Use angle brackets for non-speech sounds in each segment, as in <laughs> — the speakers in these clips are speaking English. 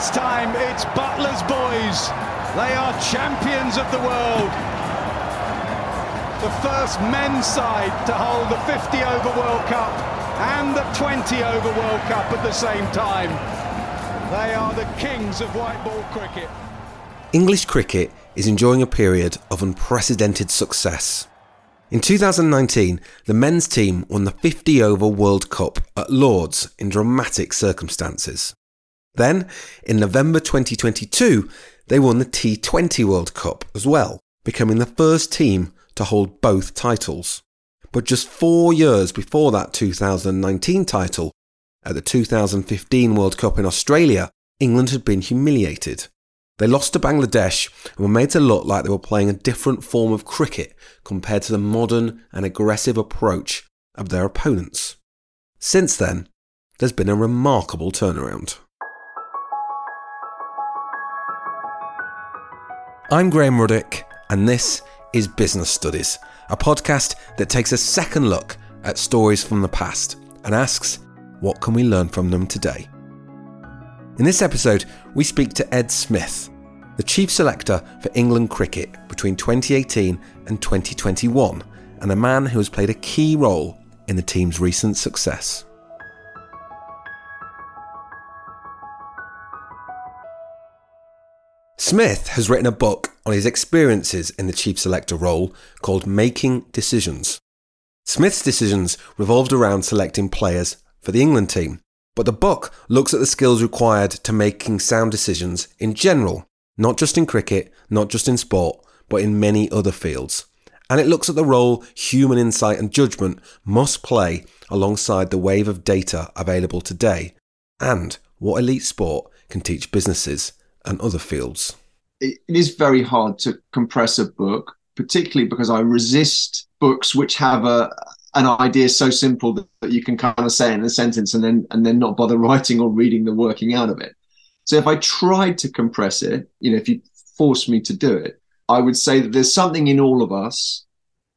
this time it's Buttler's boys. They are champions of the world. The first men's side to hold the 50 over World Cup and the 20 over World Cup at the same time. They are the kings of white ball cricket. English cricket is enjoying a period of unprecedented success. In 2019, the men's team won the 50 over World Cup at Lords in dramatic circumstances. Then, in November 2022, they won the T20 World Cup as well, becoming the first team to hold both titles. But just four years before that 2019 title, at the 2015 World Cup in Australia, England had been humiliated. They lost to Bangladesh and were made to look like they were playing a different form of cricket compared to the modern and aggressive approach of their opponents. Since then, there's been a remarkable turnaround. I'm Graham Ruddick, and this is Business Studies, a podcast that takes a second look at stories from the past and asks, what can we learn from them today? In this episode, we speak to Ed Smith, the chief selector for England cricket between 2018 and 2021, and a man who has played a key role in the team's recent success. Smith has written a book on his experiences in the chief selector role called Making Decisions. Smith's decisions revolved around selecting players for the England team, but the book looks at the skills required to making sound decisions in general, not just in cricket, not just in sport, but in many other fields. And it looks at the role human insight and judgment must play alongside the wave of data available today, and what elite sport can teach businesses and other fields. It is very hard to compress a book, particularly because I resist books which have a, an idea so simple that, you can kind of say in a sentence and then and then not bother <laughs> writing or reading the working out of it. So if I tried to compress it, you know, if you forced me to do it, I would say that there's something in all of us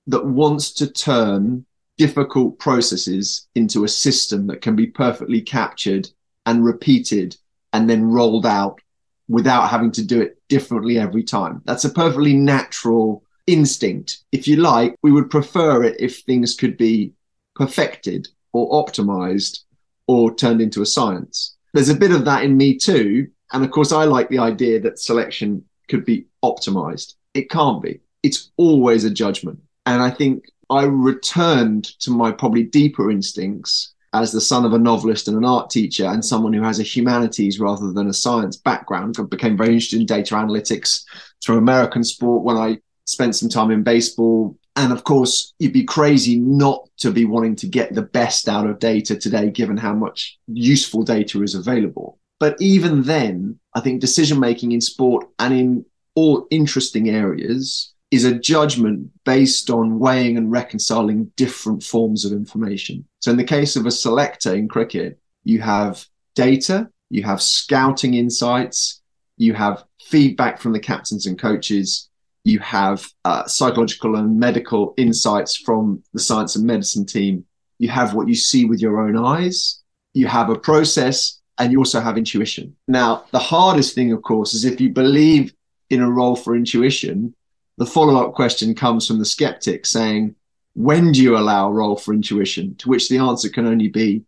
that wants to turn difficult processes into a system that can be perfectly captured and repeated and then rolled out without having to do it differently every time. That's a perfectly natural instinct. If you like, we would prefer it if things could be perfected or optimized or turned into a science. There's a bit of that in me too. And of course, I like the idea that selection could be optimized. It can't be. It's always a judgment. And I think I returned to my probably deeper instincts as the son of a novelist and an art teacher and someone who has a humanities rather than a science background. I became very interested in data analytics through American sport when I spent some time in baseball. And of course, you'd be crazy not to be wanting to get the best out of data today, given how much useful data is available. But even then, I think decision making in sport and in all interesting areas is a judgment based on weighing and reconciling different forms of information. So, in the case of a selector in cricket, you have data, you have scouting insights, you have feedback from the captains and coaches, you have uh, psychological and medical insights from the science and medicine team. You have what you see with your own eyes. You have a process and you also have intuition. Now, the hardest thing, of course, is if you believe in a role for intuition, the follow up question comes from the skeptic saying, when do you allow role for intuition? To which the answer can only be,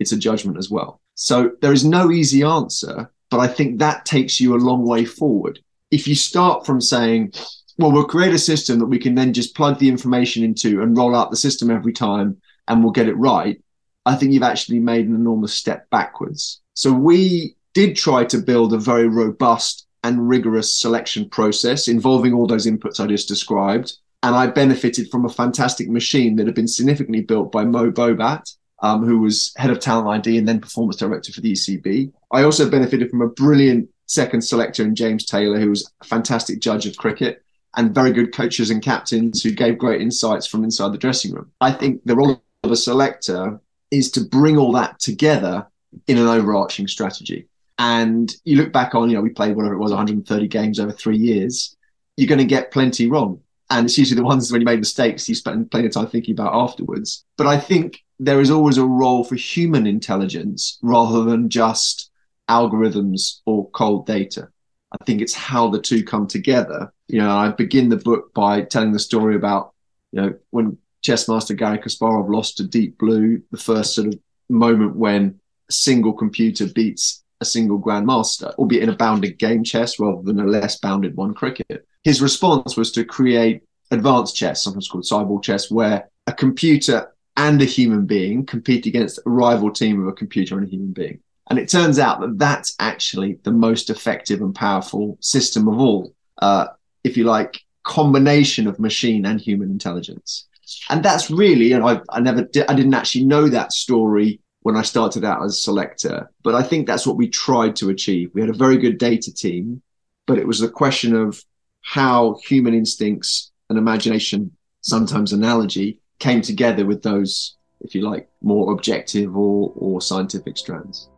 it's a judgment as well. So there is no easy answer, but I think that takes you a long way forward if you start from saying, well, we'll create a system that we can then just plug the information into and roll out the system every time and we'll get it right, I think you've actually made an enormous step backwards. So we did try to build a very robust and rigorous selection process involving all those inputs I just described. And I benefited from a fantastic machine that had been significantly built by Mo Bobat, um, who was head of talent ID and then performance director for the ECB. I also benefited from a brilliant second selector in James Taylor, who was a fantastic judge of cricket and very good coaches and captains who gave great insights from inside the dressing room. I think the role of a selector is to bring all that together in an overarching strategy. And you look back on, you know, we played whatever it was, 130 games over three years. You're going to get plenty wrong. And it's usually the ones when you made mistakes you spend plenty of time thinking about afterwards. But I think there is always a role for human intelligence rather than just algorithms or cold data. I think it's how the two come together. You know, I begin the book by telling the story about, you know, when chess master Garry Kasparov lost to Deep Blue, the first sort of moment when a single computer beats a single grandmaster, albeit in a bounded game chess rather than a less bounded one cricket. His response was to create advanced chess, sometimes called cyborg chess, where a computer and a human being compete against a rival team of a computer and a human being. And it turns out that that's actually the most effective and powerful system of all, uh, if you like, combination of machine and human intelligence. And that's really, and I, I never did, I didn't actually know that story when I started out as selector, but I think that's what we tried to achieve. We had a very good data team, but it was a question of how human instincts and imagination, sometimes analogy, came together with those, if you like, more objective or, or scientific strands.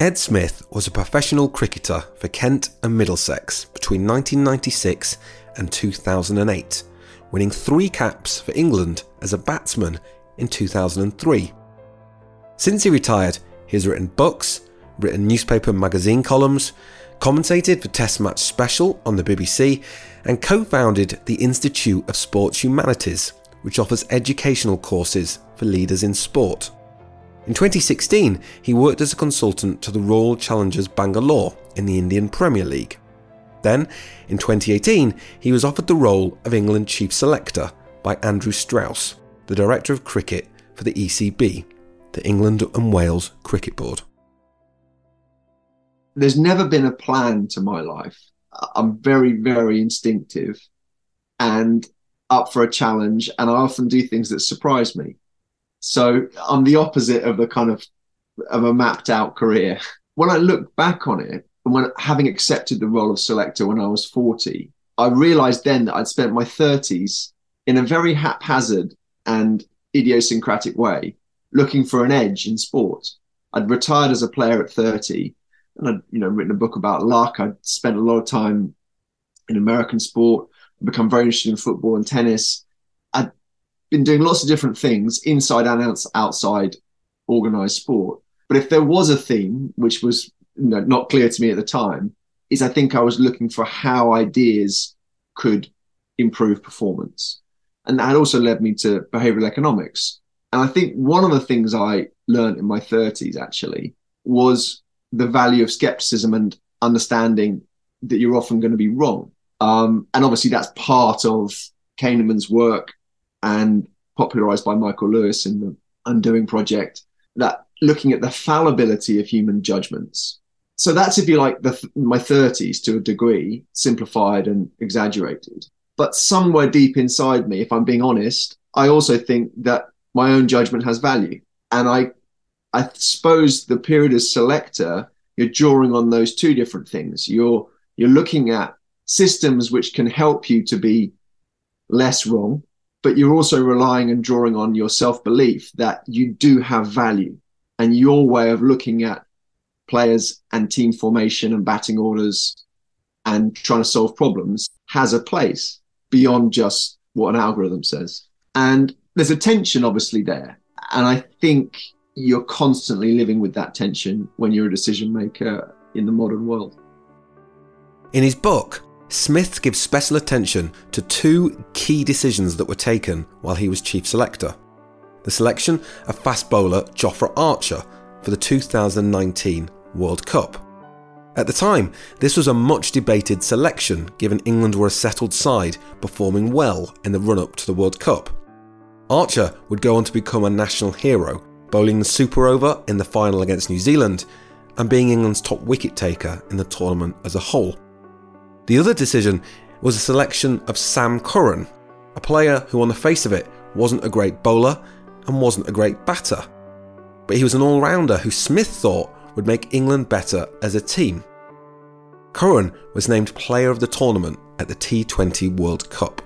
Ed Smith was a professional cricketer for Kent and Middlesex between 1996 and 2008, winning three caps for England as a batsman in 2003. Since he retired, he has written books, written newspaper and magazine columns, commentated for Test Match Special on the BBC, and co founded the Institute of Sports Humanities, which offers educational courses for leaders in sport. In 2016, he worked as a consultant to the Royal Challengers Bangalore in the Indian Premier League. Then, in 2018, he was offered the role of England chief selector by Andrew Strauss, the director of cricket for the ECB, the England and Wales Cricket Board. There's never been a plan to my life. I'm very, very instinctive and up for a challenge, and I often do things that surprise me. So I'm the opposite of the kind of of a mapped out career. When I look back on it, and when having accepted the role of selector when I was 40, I realized then that I'd spent my 30s in a very haphazard and idiosyncratic way looking for an edge in sport. I'd retired as a player at 30 and I'd you know written a book about luck. I'd spent a lot of time in American sport, I'd become very interested in football and tennis I'd been doing lots of different things inside and outside organized sport. But if there was a theme, which was you know, not clear to me at the time, is I think I was looking for how ideas could improve performance. And that also led me to behavioral economics. And I think one of the things I learned in my 30s actually was the value of skepticism and understanding that you're often going to be wrong. Um, and obviously, that's part of Kahneman's work and popularized by Michael Lewis in the Undoing Project, that looking at the fallibility of human judgments. So that's, if you like, the, my 30s to a degree, simplified and exaggerated. But somewhere deep inside me, if I'm being honest, I also think that my own judgment has value. And I, I suppose the period as selector, you're drawing on those two different things. You're, you're looking at systems which can help you to be less wrong but you're also relying and drawing on your self belief that you do have value and your way of looking at players and team formation and batting orders and trying to solve problems has a place beyond just what an algorithm says. And there's a tension obviously there. And I think you're constantly living with that tension when you're a decision maker in the modern world. In his book, Smith gives special attention to two key decisions that were taken while he was chief selector the selection of fast bowler Jofra Archer for the 2019 World Cup. At the time, this was a much debated selection given England were a settled side performing well in the run up to the World Cup. Archer would go on to become a national hero, bowling the super over in the final against New Zealand and being England's top wicket taker in the tournament as a whole. The other decision was the selection of Sam Curran, a player who, on the face of it, wasn't a great bowler and wasn't a great batter. But he was an all rounder who Smith thought would make England better as a team. Curran was named player of the tournament at the T20 World Cup.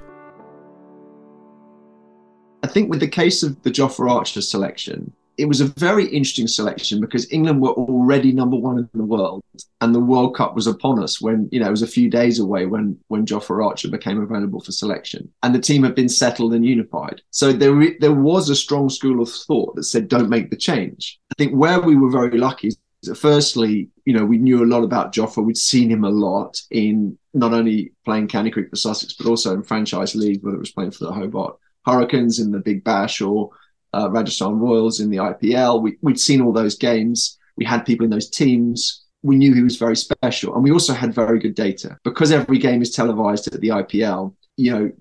I think with the case of the Jofra Archer selection, it was a very interesting selection because England were already number one in the world, and the World Cup was upon us when you know it was a few days away when when Jofra Archer became available for selection, and the team had been settled and unified. So there there was a strong school of thought that said, "Don't make the change." I think where we were very lucky is firstly, you know, we knew a lot about Jofra. We'd seen him a lot in not only playing county cricket for Sussex, but also in franchise league, whether it was playing for the Hobart Hurricanes in the Big Bash or uh, Rajasthan Royals in the IPL. We, we'd seen all those games. We had people in those teams. We knew he was very special. And we also had very good data. Because every game is televised at the IPL, you know,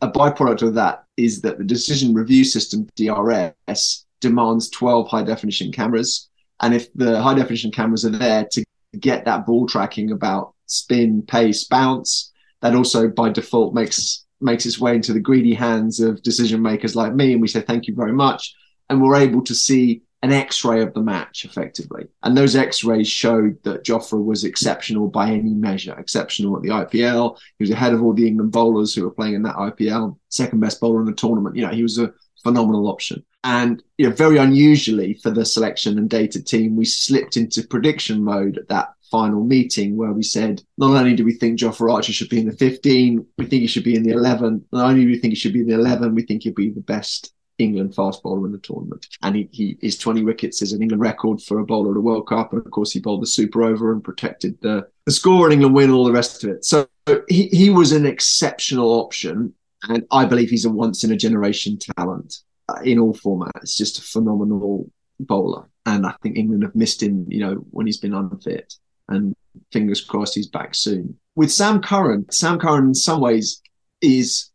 a byproduct of that is that the decision review system, DRS, demands 12 high definition cameras. And if the high definition cameras are there to get that ball tracking about spin, pace, bounce, that also by default makes makes its way into the greedy hands of decision makers like me. And we say, thank you very much. And we're able to see an x-ray of the match effectively. And those x-rays showed that Jofra was exceptional by any measure, exceptional at the IPL. He was ahead of all the England bowlers who were playing in that IPL, second best bowler in the tournament. You know, he was a phenomenal option. And you know, very unusually for the selection and data team, we slipped into prediction mode at that final meeting where we said not only do we think Jofra Archer should be in the 15, we think he should be in the 11. Not only do we think he should be in the 11, we think he'll be the best England fast bowler in the tournament. And he, he his 20 wickets is an England record for a bowler at a World Cup. And of course, he bowled the super over and protected the, the score and England win all the rest of it. So he, he was an exceptional option. And I believe he's a once in a generation talent uh, in all formats. Just a phenomenal bowler. And I think England have missed him, you know, when he's been unfit and fingers crossed he's back soon. With Sam Curran, Sam Curran in some ways is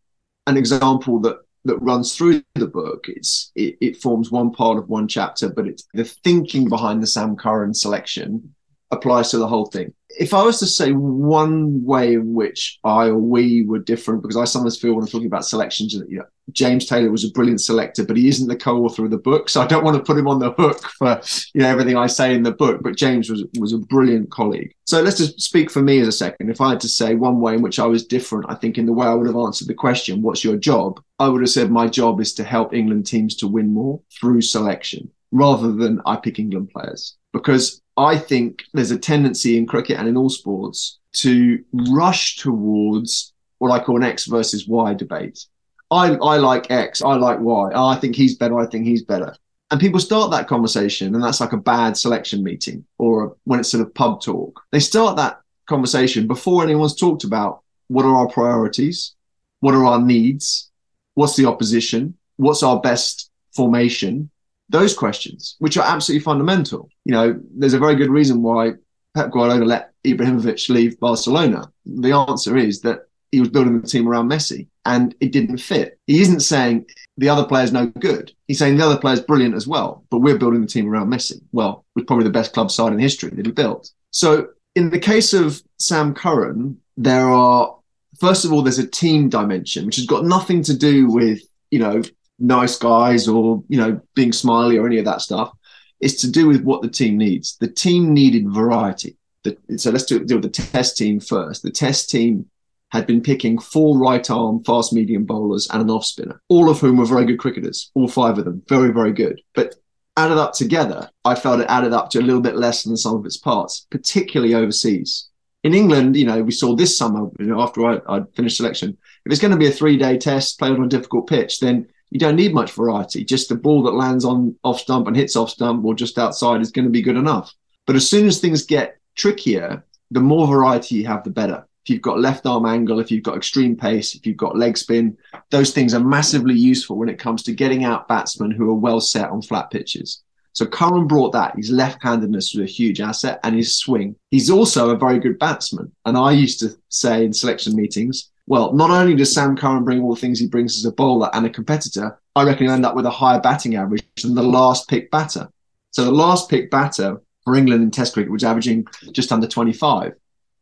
an example that that runs through the book. It's it, it forms one part of one chapter, but it's the thinking behind the Sam Curran selection applies to the whole thing if I was to say one way in which I or we were different, because I sometimes feel when I'm talking about selections, that you know, James Taylor was a brilliant selector, but he isn't the co-author of the book, so I don't want to put him on the hook for you know everything I say in the book. But James was was a brilliant colleague. So let's just speak for me as a second. If I had to say one way in which I was different, I think in the way I would have answered the question, "What's your job?" I would have said my job is to help England teams to win more through selection, rather than I pick England players, because I think there's a tendency in cricket and in all sports to rush towards what I call an X versus Y debate. I, I like X, I like Y. Oh, I think he's better, I think he's better. And people start that conversation, and that's like a bad selection meeting or when it's sort of pub talk. They start that conversation before anyone's talked about what are our priorities, what are our needs, what's the opposition, what's our best formation, those questions, which are absolutely fundamental. You know, there's a very good reason why Pep Guardiola let Ibrahimovic leave Barcelona. The answer is that he was building the team around Messi and it didn't fit. He isn't saying the other player's no good. He's saying the other player's brilliant as well, but we're building the team around Messi. Well, was probably the best club side in history that he built. So in the case of Sam Curran, there are first of all, there's a team dimension, which has got nothing to do with, you know, nice guys or you know being smiley or any of that stuff. It's to do with what the team needs. The team needed variety. The, so let's do, deal with the test team first. The test team had been picking four right arm fast medium bowlers and an off spinner, all of whom were very good cricketers, all five of them, very, very good. But added up together, I felt it added up to a little bit less than the sum of its parts, particularly overseas. In England, you know, we saw this summer, you know, after I, I'd finished selection, if it's going to be a three day test played on a difficult pitch, then you don't need much variety. Just the ball that lands on off stump and hits off stump or just outside is going to be good enough. But as soon as things get trickier, the more variety you have, the better. If you've got left arm angle, if you've got extreme pace, if you've got leg spin, those things are massively useful when it comes to getting out batsmen who are well set on flat pitches. So Curran brought that. His left-handedness was a huge asset and his swing. He's also a very good batsman. And I used to say in selection meetings, well, not only does Sam Curran bring all the things he brings as a bowler and a competitor, I reckon he'll end up with a higher batting average than the last pick batter. So the last pick batter for England in Test cricket was averaging just under 25.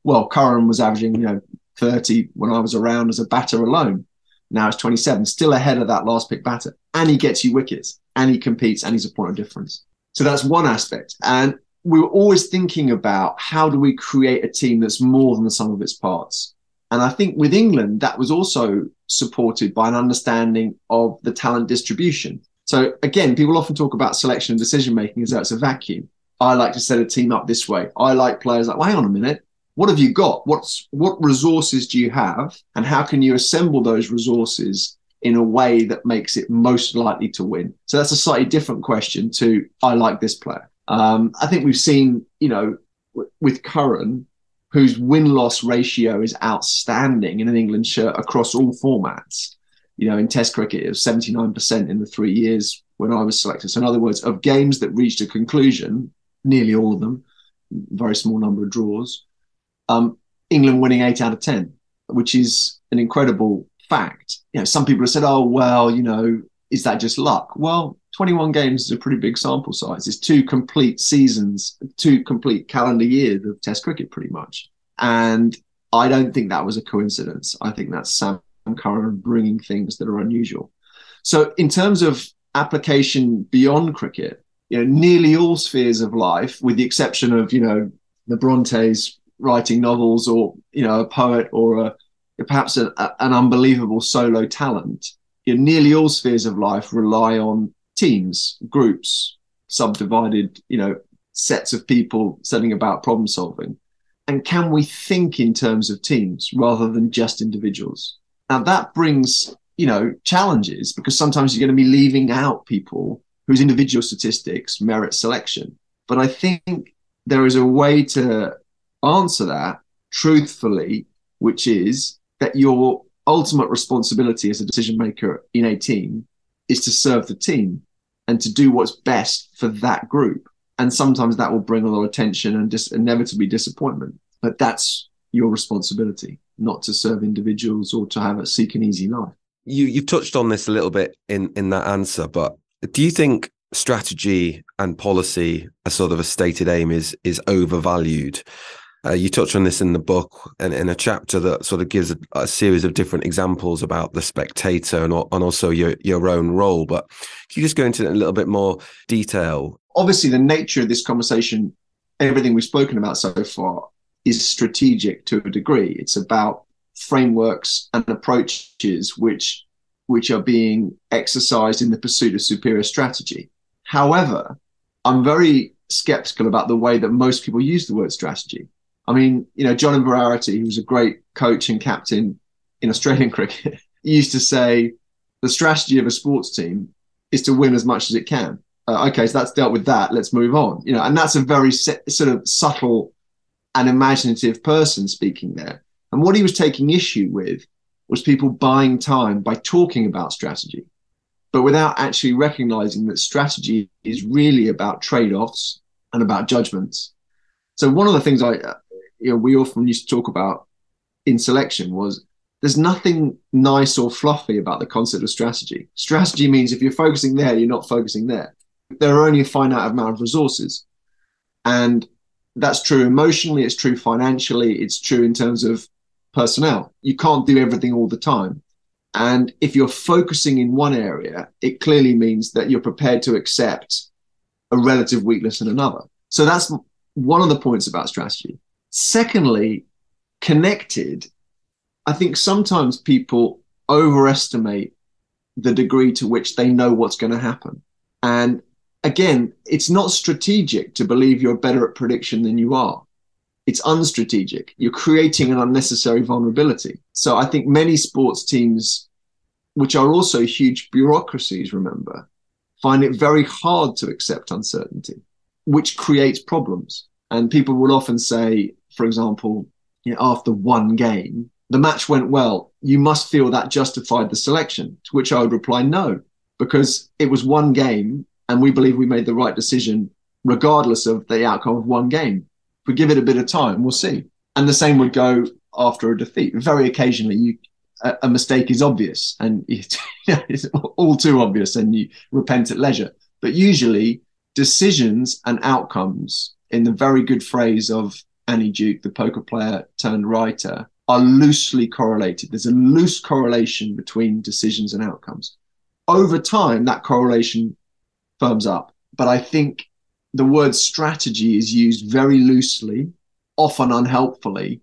Well, Curran was averaging, you know, 30 when I was around as a batter alone. Now it's 27, still ahead of that last pick batter. And he gets you wickets and he competes and he's a point of difference. So that's one aspect. And we were always thinking about how do we create a team that's more than the sum of its parts. And I think with England, that was also supported by an understanding of the talent distribution. So again, people often talk about selection and decision making as though it's a vacuum. I like to set a team up this way. I like players like, well, hang on a minute. What have you got? What's what resources do you have? And how can you assemble those resources in a way that makes it most likely to win? So that's a slightly different question to I like this player. Um, I think we've seen, you know, w- with Curran, whose win loss ratio is outstanding in an England shirt across all formats. You know, in Test cricket, it was 79% in the three years when I was selected. So, in other words, of games that reached a conclusion, nearly all of them, very small number of draws, um, England winning eight out of 10, which is an incredible fact. You know, some people have said, oh, well, you know, is that just luck? Well, 21 games is a pretty big sample size. It's two complete seasons, two complete calendar years of Test cricket, pretty much. And I don't think that was a coincidence. I think that's Sam Curran bringing things that are unusual. So, in terms of application beyond cricket, you know, nearly all spheres of life, with the exception of, you know, the Brontes writing novels or, you know, a poet or a, perhaps a, a, an unbelievable solo talent, you know, nearly all spheres of life rely on teams, groups, subdivided, you know, sets of people setting about problem solving. And can we think in terms of teams rather than just individuals? Now that brings, you know, challenges because sometimes you're going to be leaving out people whose individual statistics merit selection. But I think there is a way to answer that truthfully, which is that your ultimate responsibility as a decision maker in a team is to serve the team and to do what's best for that group. And sometimes that will bring a lot of tension and dis- inevitably disappointment. But that's your responsibility, not to serve individuals or to have a seek an easy life. You you've touched on this a little bit in in that answer, but do you think strategy and policy as sort of a stated aim is is overvalued? Uh, you touch on this in the book and in a chapter that sort of gives a, a, series of different examples about the spectator and, and also your, your own role. But can you just go into a little bit more detail? Obviously, the nature of this conversation, everything we've spoken about so far, is strategic to a degree. It's about frameworks and approaches which which are being exercised in the pursuit of superior strategy. However, I'm very skeptical about the way that most people use the word strategy. I mean, you know, John Inverarity, who was a great coach and captain in Australian <laughs> cricket, used to say the strategy of a sports team is to win as much as it can. Uh, okay, so that's dealt with that. Let's move on. You know, and that's a very se- sort of subtle and imaginative person speaking there. And what he was taking issue with was people buying time by talking about strategy, but without actually recognizing that strategy is really about trade offs and about judgments. So one of the things I you know, we often used to talk about in selection was there's nothing nice or fluffy about the concept of strategy. Strategy means if you're focusing there, you're not focusing there. There are only a finite amount of resources. And that's true emotionally, it's true financially, it's true in terms of personnel. You can't do everything all the time. And if you're focusing in one area, it clearly means that you're prepared to accept a relative weakness in another. So that's one of the points about strategy. Secondly, connected, I think sometimes people overestimate the degree to which they know what's going to happen. And again, it's not strategic to believe you're better at prediction than you are. It's unstrategic. You're creating an unnecessary vulnerability. So I think many sports teams, which are also huge bureaucracies, remember, find it very hard to accept uncertainty, which creates problems. And people will often say, for example, you know, after one game, the match went well. You must feel that justified the selection. To which I would reply, no, because it was one game and we believe we made the right decision regardless of the outcome of one game. If we give it a bit of time, we'll see. And the same would go after a defeat. Very occasionally, you a, a mistake is obvious and <laughs> it, it's all too obvious, and you repent at leisure. But usually, decisions and outcomes, in the very good phrase of Annie Duke, the poker player turned writer, are loosely correlated. There's a loose correlation between decisions and outcomes. Over time, that correlation firms up. But I think the word strategy is used very loosely, often unhelpfully.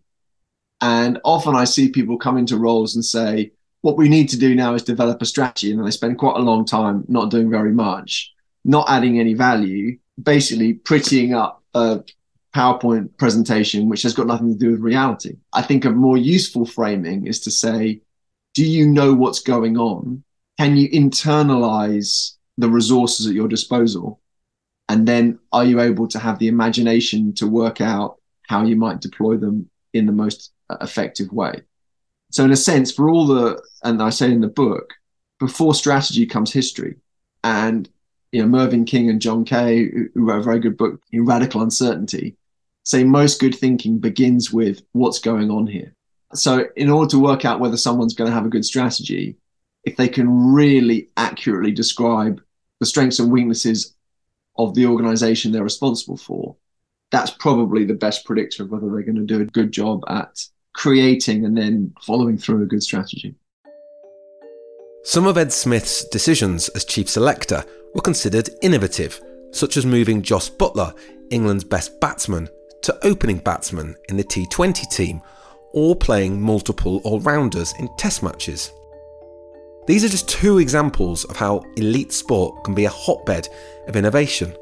And often I see people come into roles and say, what we need to do now is develop a strategy. And they spend quite a long time not doing very much, not adding any value, basically prettying up a PowerPoint presentation, which has got nothing to do with reality. I think a more useful framing is to say, do you know what's going on? Can you internalize the resources at your disposal? And then are you able to have the imagination to work out how you might deploy them in the most uh, effective way? So, in a sense, for all the, and I say in the book, before strategy comes history. And you know, Mervyn King and John Kay, who wrote a very good book Radical Uncertainty, say most good thinking begins with what's going on here. So, in order to work out whether someone's going to have a good strategy, if they can really accurately describe the strengths and weaknesses of the organization they're responsible for, that's probably the best predictor of whether they're going to do a good job at creating and then following through a good strategy. Some of Ed Smith's decisions as chief selector were considered innovative, such as moving Jos Buttler, England's best batsman, to opening batsman in the T20 team, or playing multiple all rounders in test matches. These are just two examples of how elite sport can be a hotbed of innovation.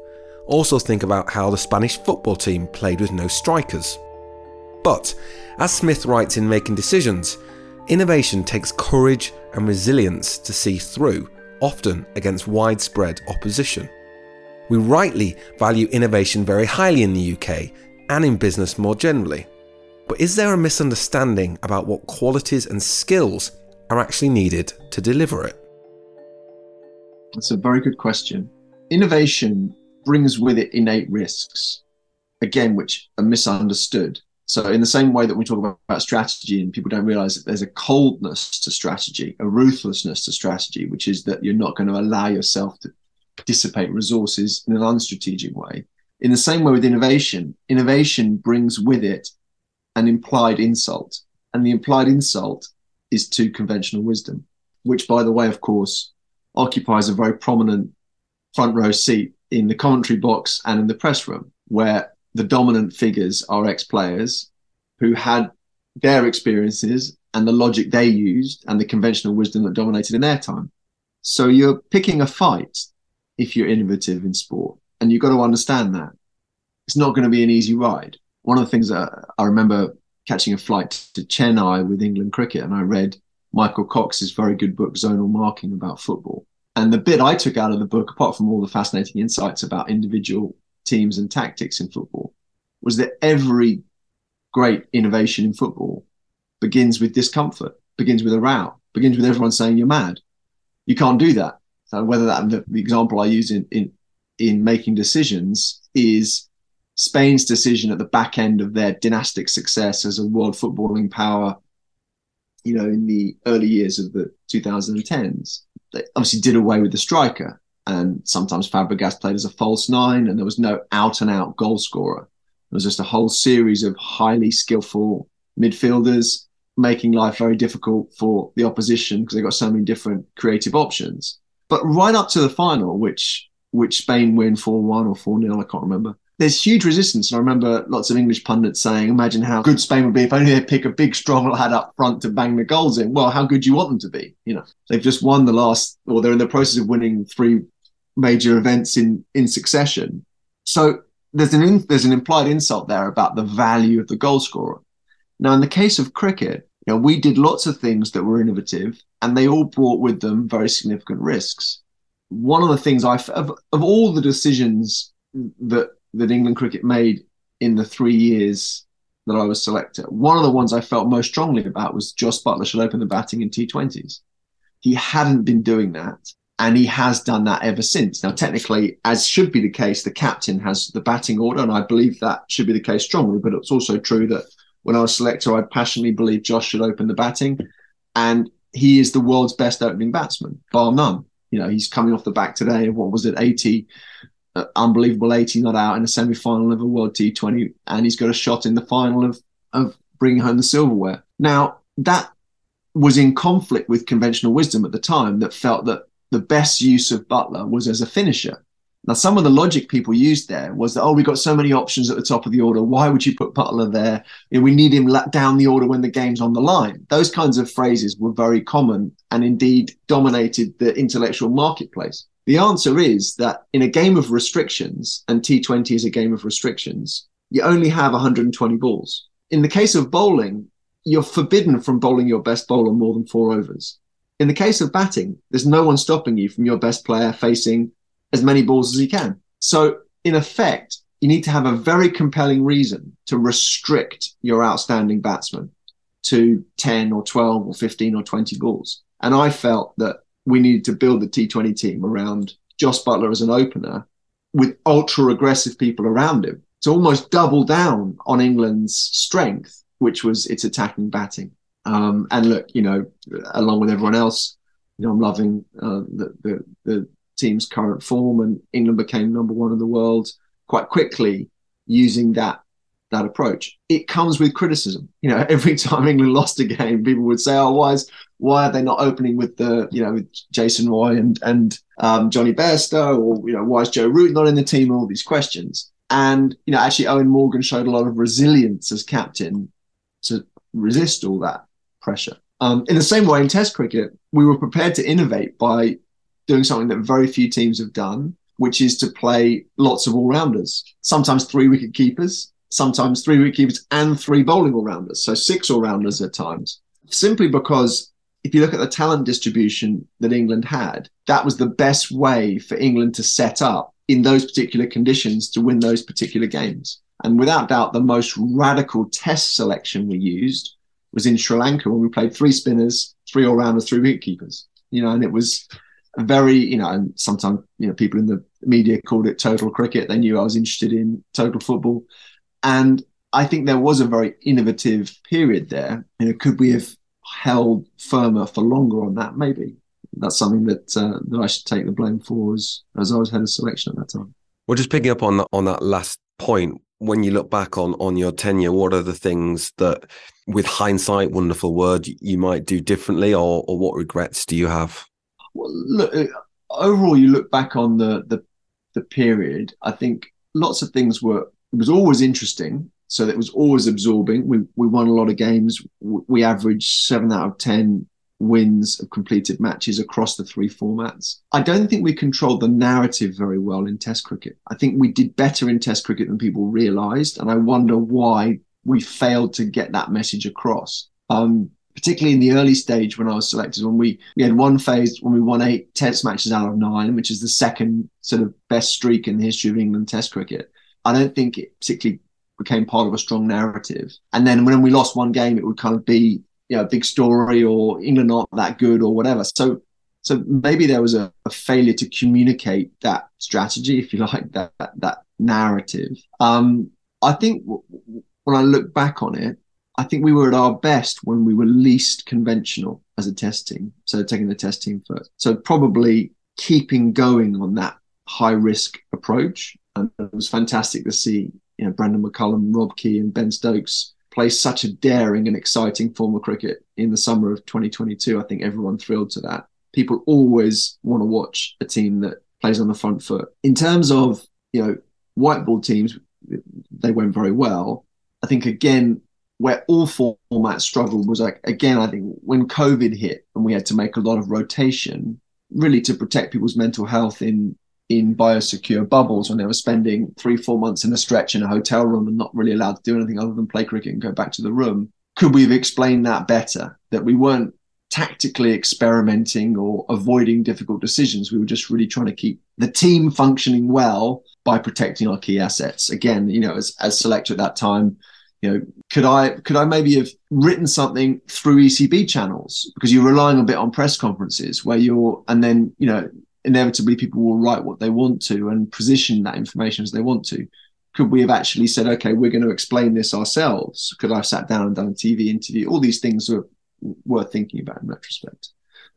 Also, think about how the Spanish football team played with no strikers. But, as Smith writes in Making Decisions, innovation takes courage and resilience to see through, often against widespread opposition. We rightly value innovation very highly in the UK and in business more generally. But is there a misunderstanding about what qualities and skills are actually needed to deliver it? That's a very good question. Innovation brings with it innate risks, again, which are misunderstood. So, in the same way that we talk about, strategy and people don't realize that there's a coldness to strategy, a ruthlessness to strategy, which is that you're not going to allow yourself to dissipate resources in an unstrategic way. In the same way with innovation, innovation brings with it an implied insult. And the implied insult is to conventional wisdom, which, by the way, of course, occupies a very prominent front row seat in the commentary box and in the press room, where the dominant figures are ex players who had their experiences and the logic they used and the conventional wisdom that dominated in their time. So you're picking a fight if you're innovative in sport. And you've got to understand that it's not going to be an easy ride. One of the things that I remember catching a flight to Chennai with England cricket, and I read Michael Cox's very good book, Zonal Marking, about football. And the bit I took out of the book, apart from all the fascinating insights about individual teams and tactics in football was that every great innovation in football begins with discomfort, begins with a row, begins with everyone saying you're mad. You can't do that. So whether that the, the example I use in, in in making decisions is Spain's decision at the back end of their dynastic success as a world footballing power, you know, in the early years of the 2010s. They obviously did away with the striker and sometimes Fabregas played as a false nine, and there was no out and out goal scorer. There was just a whole series of highly skillful midfielders making life very difficult for the opposition because they got so many different creative options. But right up to the final, which which Spain win 4 1 or 4 0, I can't remember. There's huge resistance. And I remember lots of English pundits saying, imagine how good Spain would be if only they pick a big, strong lad up front to bang the goals in. Well, how good do you want them to be? You know, they've just won the last, or they're in the process of winning three major events in in succession. So there's an in, there's an implied insult there about the value of the goal scorer. Now, in the case of cricket, you know, we did lots of things that were innovative, and they all brought with them very significant risks. One of the things I of, of all the decisions that that England cricket made in the three years that I was selector, one of the ones I felt most strongly about was Jos Buttler should open the batting in T20s. He hadn't been doing that and he has done that ever since. Now, technically, as should be the case, the captain has the batting order, and I believe that should be the case strongly. But it's also true that when I was selector, I passionately believed Josh should open the batting, and he is the world's best opening batsman, bar none. You know, he's coming off the back today of what was it, 80, uh, unbelievable 80 not out in a semi final of a World T20, and he's got a shot in the final of, of bringing home the silverware. Now, that was in conflict with conventional wisdom at the time that felt that the best use of Buttler was as a finisher. Now, some of the logic people used there was that, oh, we've got so many options at the top of the order. Why would you put Buttler there? We need him down the order when the game's on the line. Those kinds of phrases were very common and indeed dominated the intellectual marketplace. The answer is that in a game of restrictions, and T20 is a game of restrictions, you only have 120 balls. In the case of bowling, you're forbidden from bowling your best bowler more than four overs. In the case of batting, there's no one stopping you from your best player facing as many balls as he can. So in effect, you need to have a very compelling reason to restrict your outstanding batsman to 10 or 12 or 15 or 20 balls. And I felt that we needed to build the T20 team around Jos Buttler as an opener with ultra aggressive people around him to almost double down on England's strength, which was its attacking batting. Um, and look, you know, along with everyone else, you know, I'm loving uh, the, the, the team's current form, and England became number one in the world quite quickly using that that approach. It comes with criticism. You know, <laughs> every time England lost a game, people would say, "Oh, why is why are they not opening with the you know with Jason Roy and and um, Jonny Bairstow, or you know why is Joe Root not in the team? All these questions." And you know, actually, Eoin Morgan showed a lot of resilience as captain to resist all that pressure. Um, in the same way, in Test cricket, we were prepared to innovate by doing something that very few teams have done, which is to play lots of all rounders, sometimes three wicket keepers, sometimes three wicket keepers and three bowling all rounders. So six all rounders at times, simply because if you look at the talent distribution that England had, that was the best way for England to set up in those particular conditions to win those particular games. And without doubt, the most radical test selection we used was in Sri Lanka when we played three spinners, three all rounders, three wicket keepers. You know, and it was very, you know, and sometimes, you know, people in the media called it total cricket. They knew I was interested in total football. And I think there was a very innovative period there. You know, could we have held firmer for longer on that? Maybe that's something that uh, that I should take the blame for as as I was head of selection at that time. Well, just picking up on that, on that last point, when you look back on on your tenure, what are the things that, with hindsight, wonderful word, you might do differently, or or what regrets do you have? Well, look, uh, overall, you look back on the the the period. I think lots of things were. It was always interesting, so it was always absorbing. We we won a lot of games. We averaged seven out of ten wins of completed matches across the three formats. I don't think we controlled the narrative very well in Test cricket. I think we did better in Test cricket than people realised, and I wonder why we failed to get that message across. Um, particularly in the early stage when I was selected, when we, we had one phase when we won eight test matches out of nine, which is the second sort of best streak in the history of England test cricket. I don't think it particularly became part of a strong narrative. And then when we lost one game, it would kind of be, you know, a big story or England not that good or whatever. So so maybe there was a, a failure to communicate that strategy, <laughs> if you like, that that, that narrative. Um, I think w- when I look back on it, I think we were at our best when we were least conventional as a test team. So taking the test team first. So probably keeping going on that high risk approach. And it was fantastic to see, you know, Brendon McCullum, Rob Key, and Ben Stokes play such a daring and exciting form of cricket in the summer of 2022. I think everyone thrilled to that. People always want to watch a team that plays on the front foot. In terms of, you know, white ball teams, they went very well. I think again, where all formats struggled was like again i think when covid hit and we had to make a lot of rotation really to protect people's mental health in in biosecure bubbles when they were spending three four months in a stretch in a hotel room and not really allowed to do anything other than play cricket and go back to the room could we have explained that better? That we weren't tactically experimenting or avoiding difficult decisions. We were just really trying to keep the team functioning well by protecting our key assets. Again you know as, as selector at that time you know could i could i maybe have written something through ecb channels? Because you're relying a bit on press conferences where you're and then you know inevitably people will write what they want to and position that information as they want to. Could we have actually said okay we're going to explain this ourselves. Could i have sat down and done a tv interview? All these things are worth thinking about in retrospect.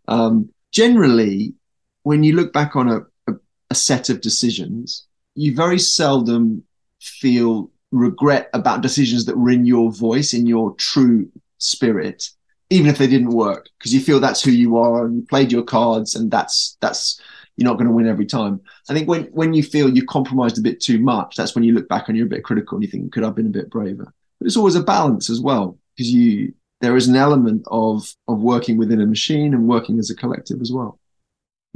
Um, generally when you look back on a, a, a set of decisions you very seldom feel regret about decisions that were in your voice, in your true spirit, even if they didn't work, because you feel that's who you are and you played your cards and that's that's you're not going to win every time. I think when when you feel you've compromised a bit too much, that's when you look back and you're a bit critical and you think, could I have been a bit braver? But it's always a balance as well, because you there is an element of of working within a machine and working as a collective as well.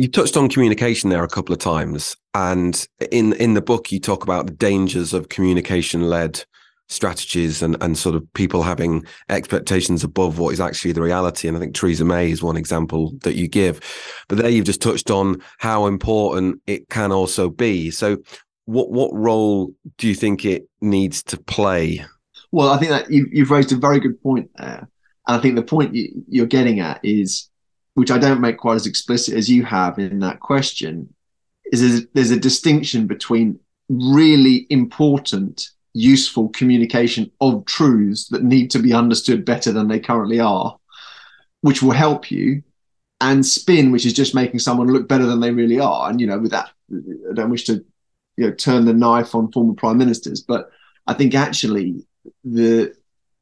You touched on communication there a couple of times, and in in the book you talk about the dangers of communication led strategies and and sort of people having expectations above what is actually the reality. And I think Theresa May is one example that you give. But there you've just touched on how important it can also be. So what what role do you think it needs to play? Well, I think that you, you've raised a very good point there, and I think the point you, you're getting at is, which I don't make quite as explicit as you have in that question, is there's, a distinction between really important, useful communication of truths that need to be understood better than they currently are, which will help you, and spin, which is just making someone look better than they really are. And you know, with that, I don't wish to, you know, turn the knife on former prime ministers, but I think actually the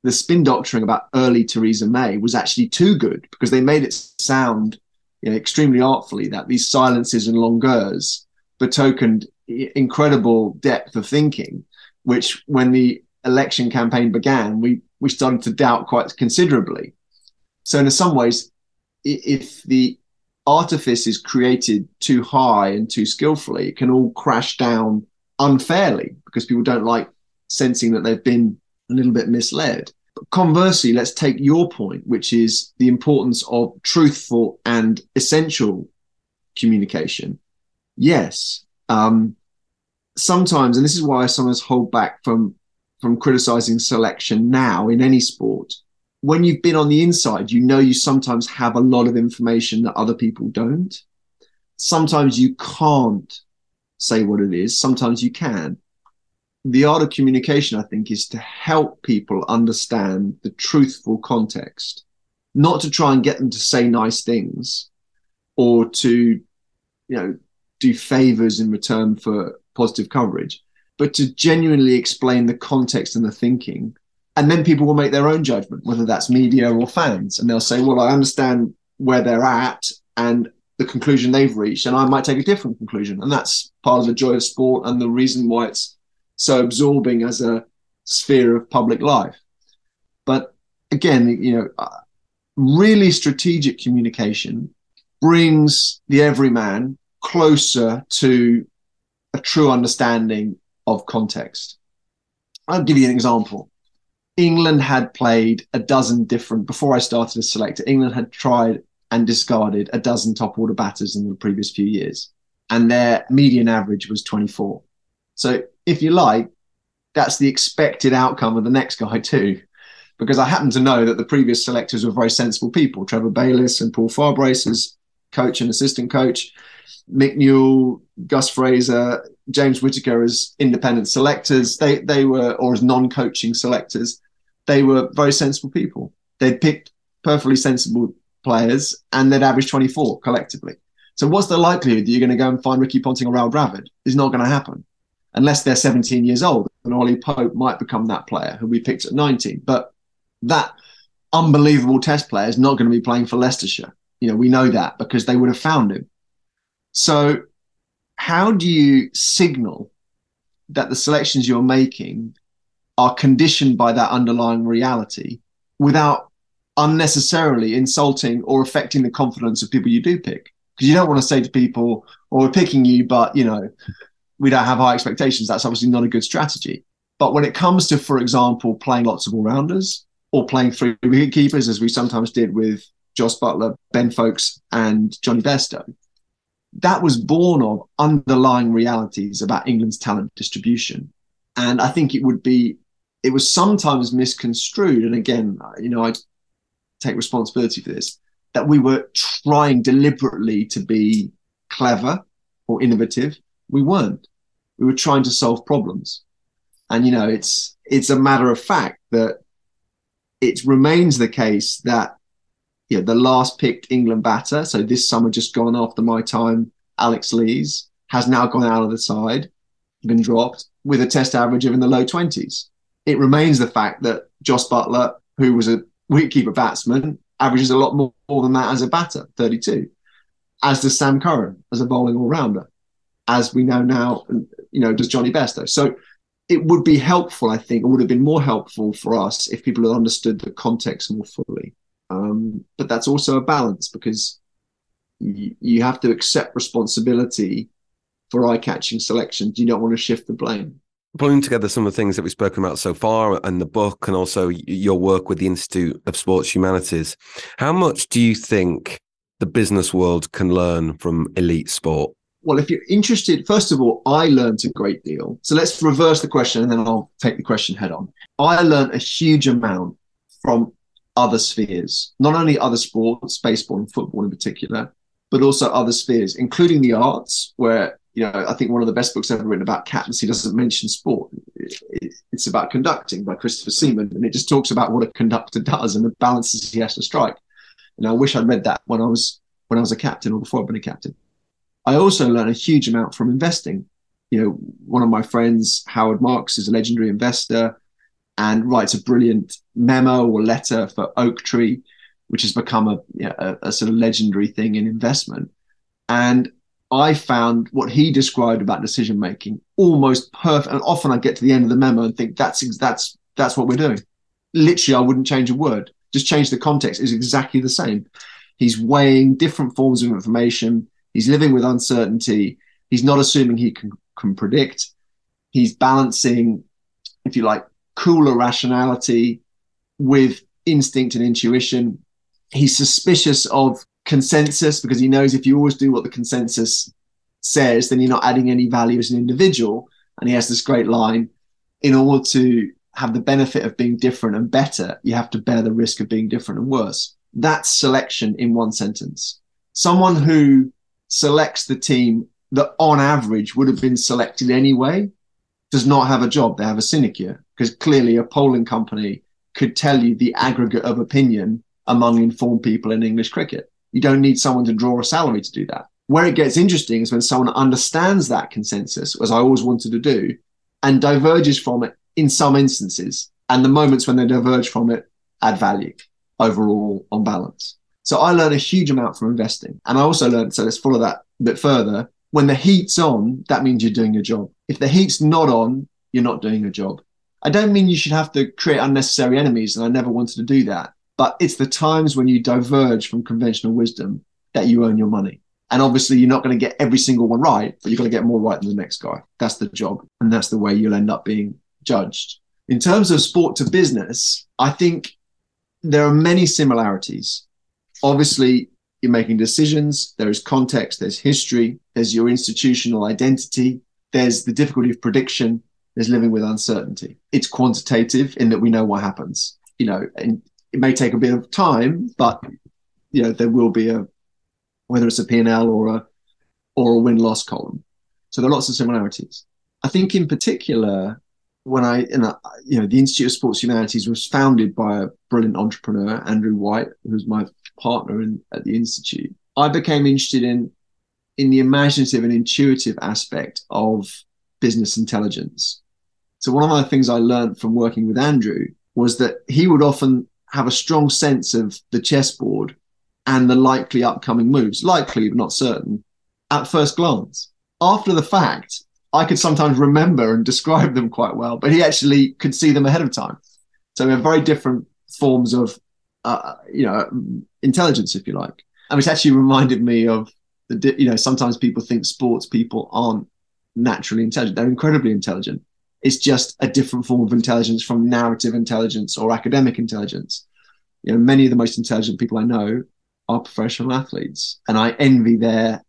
the spin doctoring about early Theresa May was actually too good because they made it sound you know, extremely artfully that these silences and longueurs betokened incredible depth of thinking, which when the election campaign began, we we started to doubt quite considerably. So in some ways, if the artifice is created too high and too skillfully, it can all crash down unfairly because people don't like sensing that they've been a little bit misled. But conversely, let's take your point, which is the importance of truthful and essential communication. Yes, um, sometimes, and this is why I sometimes hold back from from criticizing selection now in any sport. When you've been on the inside, you know you sometimes have a lot of information that other people don't. Sometimes you can't say what it is. Sometimes you can the art of communication, I think, is to help people understand the truthful context, not to try and get them to say nice things or to, you know, do favors in return for positive coverage, but to genuinely explain the context and the thinking. And then people will make their own judgment, whether that's media or fans. And they'll say, well, I understand where they're at and the conclusion they've reached, and I might take a different conclusion. And that's part of the joy of sport and the reason why it's so absorbing as a sphere of public life. But again, you know, uh, really strategic communication brings the everyman closer to a true understanding of context. I'll give you an example. England had played a dozen different, before I started as selector, England had tried and discarded a dozen top order batters in the previous few years. And their median average was 24. So if you like, that's the expected outcome of the next guy <laughs> too. Because I happen to know that the previous selectors were very sensible people. Trevor Bayliss and Paul Farbrace as coach and assistant coach, Mick Newell, Gus Fraser, James Whitaker as independent selectors. They they were or as non-coaching selectors. They were very sensible people. They'd picked perfectly sensible players and they'd averaged 24 collectively. So what's the likelihood that you're going to go and find Ricky Ponting or Rahul Dravid? Is not going to happen unless they're 17 years old. And Ollie Pope might become that player who we picked at 19. But that unbelievable test player is not going to be playing for Leicestershire. You know, we know that because they would have found him. So, how do you signal that the selections you're making are conditioned by that underlying reality without unnecessarily insulting or affecting the confidence of people you do pick? Because you don't want to say to people, "Well, we're picking you, but you know, we don't have high expectations. That's obviously not a good strategy. But when it comes to, for example, playing lots of all rounders or playing three wicket keepers, as we sometimes did with Jos Buttler, Ben Foakes, and Jonny Bairstow, that was born of underlying realities about England's talent distribution. And I think it would be, it was sometimes misconstrued. And again, you know, I take responsibility for this, that we were trying deliberately to be clever or innovative we weren't. We were trying to solve problems. And you know, it's it's a matter of fact that it remains the case that you know, the last picked England batter, so this summer just gone after my time, Alex Lees, has now gone out of the side, been dropped with a test average of in the low 20s. It remains the fact that Jos Buttler, who was a wicketkeeper batsman, averages a lot more, more than that as a batter, 32, as does Sam Curran as a bowling all rounder as we know now, you know, does Jonny Bairstow. So it would be helpful, I think, it would have been more helpful for us if people had understood the context more fully. Um, but that's also a balance because you, you have to accept responsibility for eye-catching selections. You don't want to shift the blame. Pulling together some of the things that we've spoken about so far and the book and also your work with the Institute of Sports Humanities, how much do you think the business world can learn from elite sport? Well, if you're interested, first of all, I learned a great deal. So let's reverse the question and then I'll take the question head on. I learned a huge amount from other spheres, not only other sports, baseball and football in particular, but also other spheres, including the arts, where you know I think one of the best books ever written about captaincy doesn't mention sport. It's about conducting by Christopher Seaman, and it just talks about what a conductor does and the balances he has to strike. And I wish I'd read that when I was when I was a captain or before I'd been a captain. I also learned a huge amount from investing. You know, one of my friends, Howard Marks, is a legendary investor and writes a brilliant memo or letter for Oaktree, which has become a, you know, a, a sort of legendary thing in investment. And I found what he described about decision making almost perfect. And often I get to the end of the memo and think that's that's that's what we're doing. Literally, I wouldn't change a word. Just change the context. Is exactly the same. He's weighing different forms of information. He's living with uncertainty. He's not assuming he can, can predict. He's balancing, if you like, cooler rationality with instinct and intuition. He's suspicious of consensus because he knows if you always do what the consensus says, then you're not adding any value as an individual. And he has this great line in order to have the benefit of being different and better, you have to bear the risk of being different and worse. That's selection in one sentence. Someone who selects the team that on average would have been selected anyway does not have a job. They have a sinecure because clearly a polling company could tell you the aggregate of opinion among informed people in English cricket. You don't need someone to draw a salary to do that. Where it gets interesting is when someone understands that consensus, as I always wanted to do, and diverges from it in some instances. And the moments when they diverge from it add value overall on balance. So I learned a huge amount from investing. And I also learned, so let's follow that a bit further. When the heat's on, that means you're doing your job. If the heat's not on, you're not doing a job. I don't mean you should have to create unnecessary enemies, and I never wanted to do that. But it's the times when you diverge from conventional wisdom that you earn your money. And obviously, you're not going to get every single one right, but you're going to get more right than the next guy. That's the job. And that's the way you'll end up being judged. In terms of sport to business, I think there are many similarities. Obviously, you're making decisions, there is context, there's history, there's your institutional identity, there's the difficulty of prediction, there's living with uncertainty. It's quantitative in that we know what happens. You know, and it may take a bit of time, but you know, there will be a whether it's a P&L or a or a win-loss column. So there are lots of similarities. I think in particular, when I, you know, the Institute of Sports Humanities was founded by a brilliant entrepreneur, Andrew White, who's my partner in, at the Institute. I became interested in in the imaginative and intuitive aspect of business intelligence. So one of the things I learned from working with Andrew was that he would often have a strong sense of the chessboard and the likely upcoming moves, likely but not certain, at first glance. After the fact, I could sometimes remember and describe them quite well, but he actually could see them ahead of time. So have very different forms of, uh, you know, intelligence, if you like. And which actually reminded me of the, you know, sometimes people think sports people aren't naturally intelligent. They're incredibly intelligent. It's just a different form of intelligence from narrative intelligence or academic intelligence. You know, many of the most intelligent people I know are professional athletes, and I envy their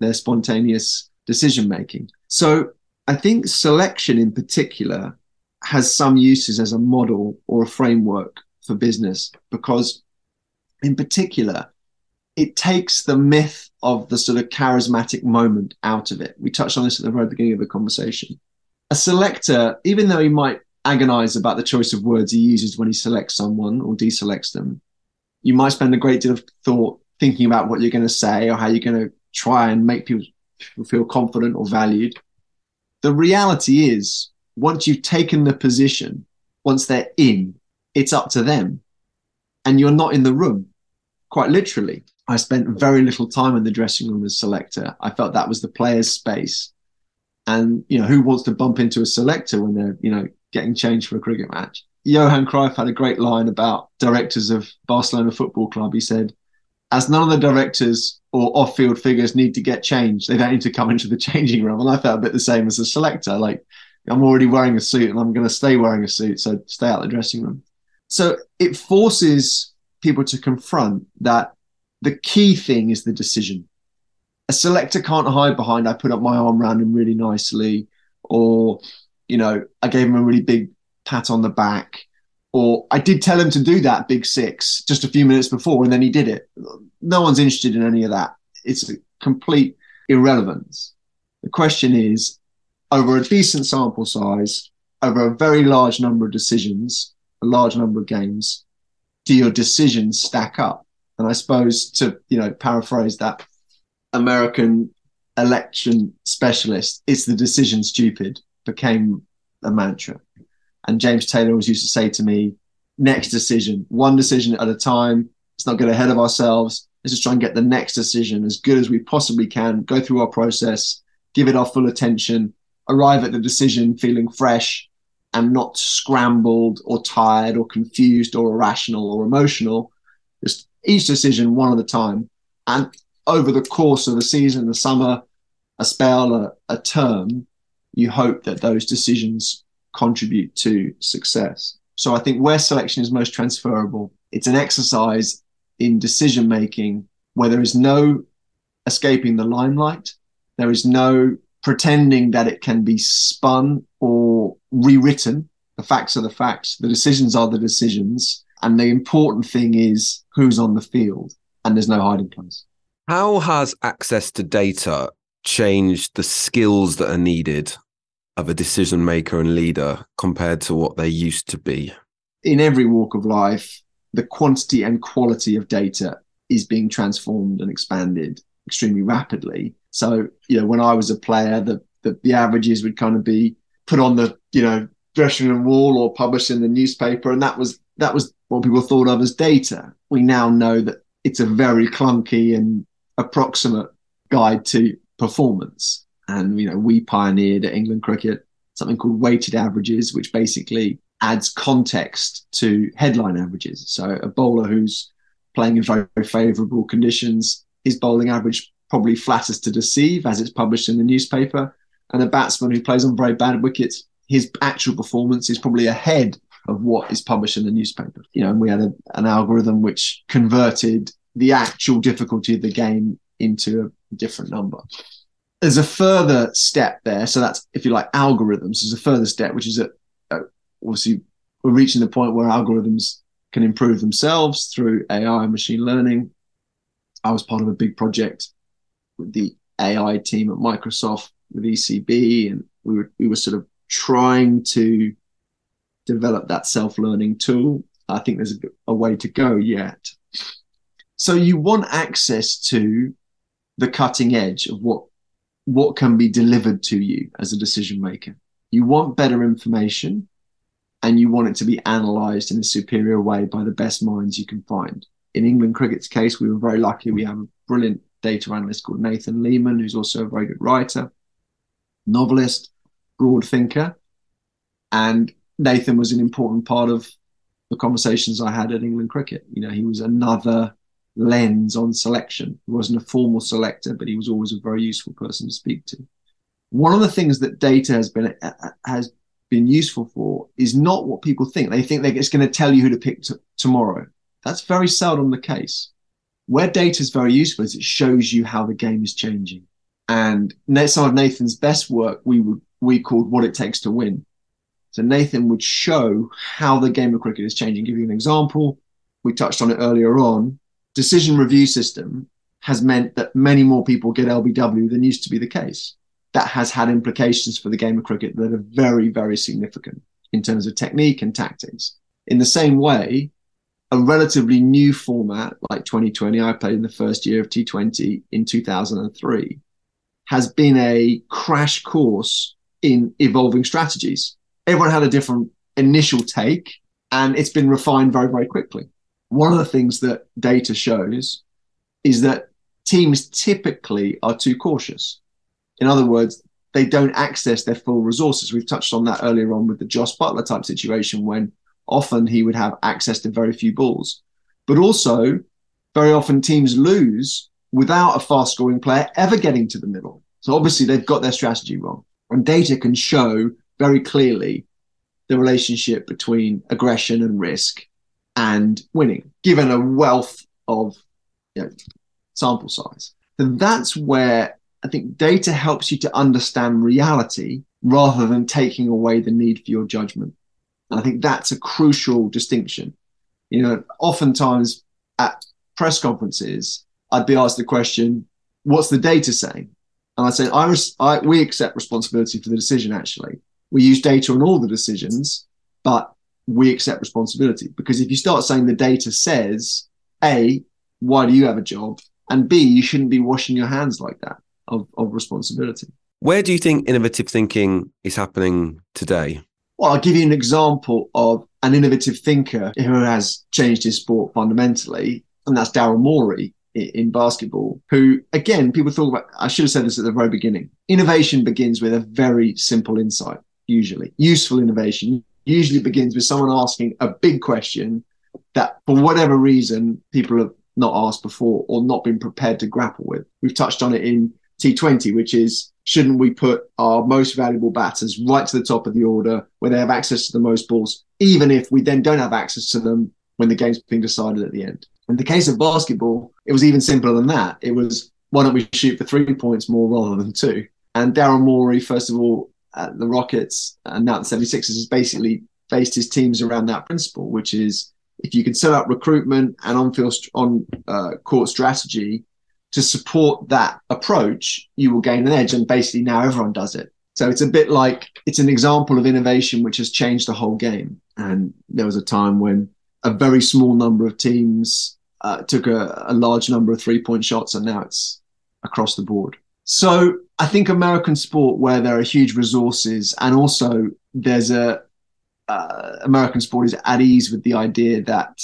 their spontaneous decision making. So I think selection in particular has some uses as a model or a framework for business because, in particular, it takes the myth of the sort of charismatic moment out of it. We touched on this at the very beginning of the conversation. A selector, even though he might agonize about the choice of words he uses when he selects someone or deselects them, you might spend a great deal of thought thinking about what you're going to say or how you're going to try and make people feel confident or valued. The reality is, once you've taken the position, once they're in, it's up to them. And you're not in the room, quite literally. I spent very little time in the dressing room as selector. I felt that was the player's space. And, you know, who wants to bump into a selector when they're, you know, getting changed for a cricket match? Johan Cruyff had a great line about directors of Barcelona Football Club. He said, as none of the directors or off-field figures need to get changed. They don't need to come into the <laughs> changing room. And I felt a bit the same as a selector. Like I'm already wearing a suit and I'm going to stay wearing a suit. So stay out the dressing room. So it forces people to confront that the key thing is the decision. a selector can't hide behind, I put up my arm around him really nicely, or, you know, I gave him a really big pat on the back, or I did tell him to do that big six just a few minutes before and then he did it. No one's interested in any of that. It's a complete irrelevance. The question is over a decent sample size, over a very large number of decisions, a large number of games, do your decisions stack up? And I suppose to, you know, paraphrase that American election specialist, it's the decision stupid became a mantra. And James Taylor always used to say to me, next decision, one decision at a time. Let's not get ahead of ourselves. Let's just try and get the next decision as good as we possibly can, go through our process, give it our full attention, arrive at the decision feeling fresh and not scrambled or tired or confused or irrational or emotional. Just each decision one at a time. And over the course of the season, the summer, a spell, a, a term, you hope that those decisions contribute to success. So I think where selection is most transferable, it's an exercise in decision making where there is no escaping the limelight. There is no pretending that it can be spun or rewritten. The facts are the facts. The decisions are the decisions. And the important thing is who's on the field. And there's no hiding place. How has access to data changed the skills that are needed of a decision maker and leader compared to what they used to be? In every walk of life, the quantity and quality of data is being transformed and expanded extremely rapidly. So, you know, when I was a player, the, the, the averages would kind of be put on the, you know, dressing room wall or published in the newspaper. And that was that was what people thought of as data. We now know that it's a very clunky and approximate guide to performance. And you know, we pioneered at England Cricket something called weighted averages, which basically adds context to headline averages. So a bowler who's playing in very, very favourable conditions, his bowling average probably flatters to deceive as it's published in the newspaper. And a batsman who plays on very bad wickets, his actual performance is probably ahead of what is published in the newspaper. You know, and we had a, an algorithm which converted the actual difficulty of the game into a different number. There's a further step there. So that's, if you like, algorithms. There's a further step, which is that uh, obviously we're reaching the point where algorithms can improve themselves through AI and machine learning. I was part of a big project with the AI team at Microsoft with ECB, and we were we were sort of trying to develop that self-learning tool. I think there's a, a way to go yet. So you want access to the cutting edge of what what can be delivered to you as a decision maker. You want better information and you want it to be analysed in a superior way by the best minds you can find. In England cricket's case, we were very lucky. We have a brilliant data analyst called Nathan Leamon, who's also a very good writer, novelist, broad thinker. And Nathan was an important part of the conversations I had at England cricket. You know, he was another lens on selection. He wasn't a formal selector, but he was always a very useful person to speak to. One of the things that data has been uh, uh, has been useful for is not what people think. They think that it's going to tell you who to pick t- tomorrow. That's very seldom the case. Where data is very useful is it shows you how the game is changing. And some of Nathan's best work we would we called what it takes to win. So Nathan would show how the game of cricket is changing. Give you an example. We touched on it earlier on decision review system has meant that many more people get LBW than used to be the case. That has had implications for the game of cricket that are very, very significant in terms of technique and tactics. In the same way, a relatively new format like Twenty20, I played in the first year of T20 in 2003, has been a crash course in evolving strategies. Everyone had a different initial take, and it's been refined very, very quickly one of the things that data shows is that teams typically are too cautious. In other words, they don't access their full resources. We've touched on that earlier on with the Jos Buttler type situation when often he would have access to very few balls. But also, very often teams lose without a fast scoring player ever getting to the middle. So obviously, they've got their strategy wrong. And data can show very clearly the relationship between aggression and risk and winning, given a wealth of you know, sample size. then that's where I think data helps you to understand reality rather than taking away the need for your judgment. And I think that's a crucial distinction. You know, oftentimes at press conferences, I'd be asked the question, what's the data saying? And I say, I, res- I, we accept responsibility for the decision, actually. We use data on all the decisions, but we accept responsibility. Because if you start saying the data says, A, why do you have a job? And B, you shouldn't be washing your hands like that of, of responsibility. Where do you think innovative thinking is happening today? Well, I'll give you an example of an innovative thinker who has changed his sport fundamentally, and that's Daryl Morey in basketball, who, again, people thought about, I should have said this at the very beginning. Innovation begins with a very simple insight, usually. Useful innovation usually begins with someone asking a big question that, for whatever reason, people have not asked before or not been prepared to grapple with. We've touched on it in T20, which is shouldn't we put our most valuable batters right to the top of the order where they have access to the most balls, even if we then don't have access to them when the game's being decided at the end? In the case of basketball, it was even simpler than that. It was why don't we shoot for three points more rather than two? And Darren Morey, first of all, at the Rockets and now the 76ers, has basically based his teams around that principle, which is if you can set up recruitment and on-field on uh, court strategy to support that approach, you will gain an edge. And basically now everyone does it. So it's a bit like it's an example of innovation which has changed the whole game. And there was a time when a very small number of teams uh, took a, a large number of three point shots, and now it's across the board. So I think American sport, where there are huge resources, and also there's a uh, American sport is at ease with the idea that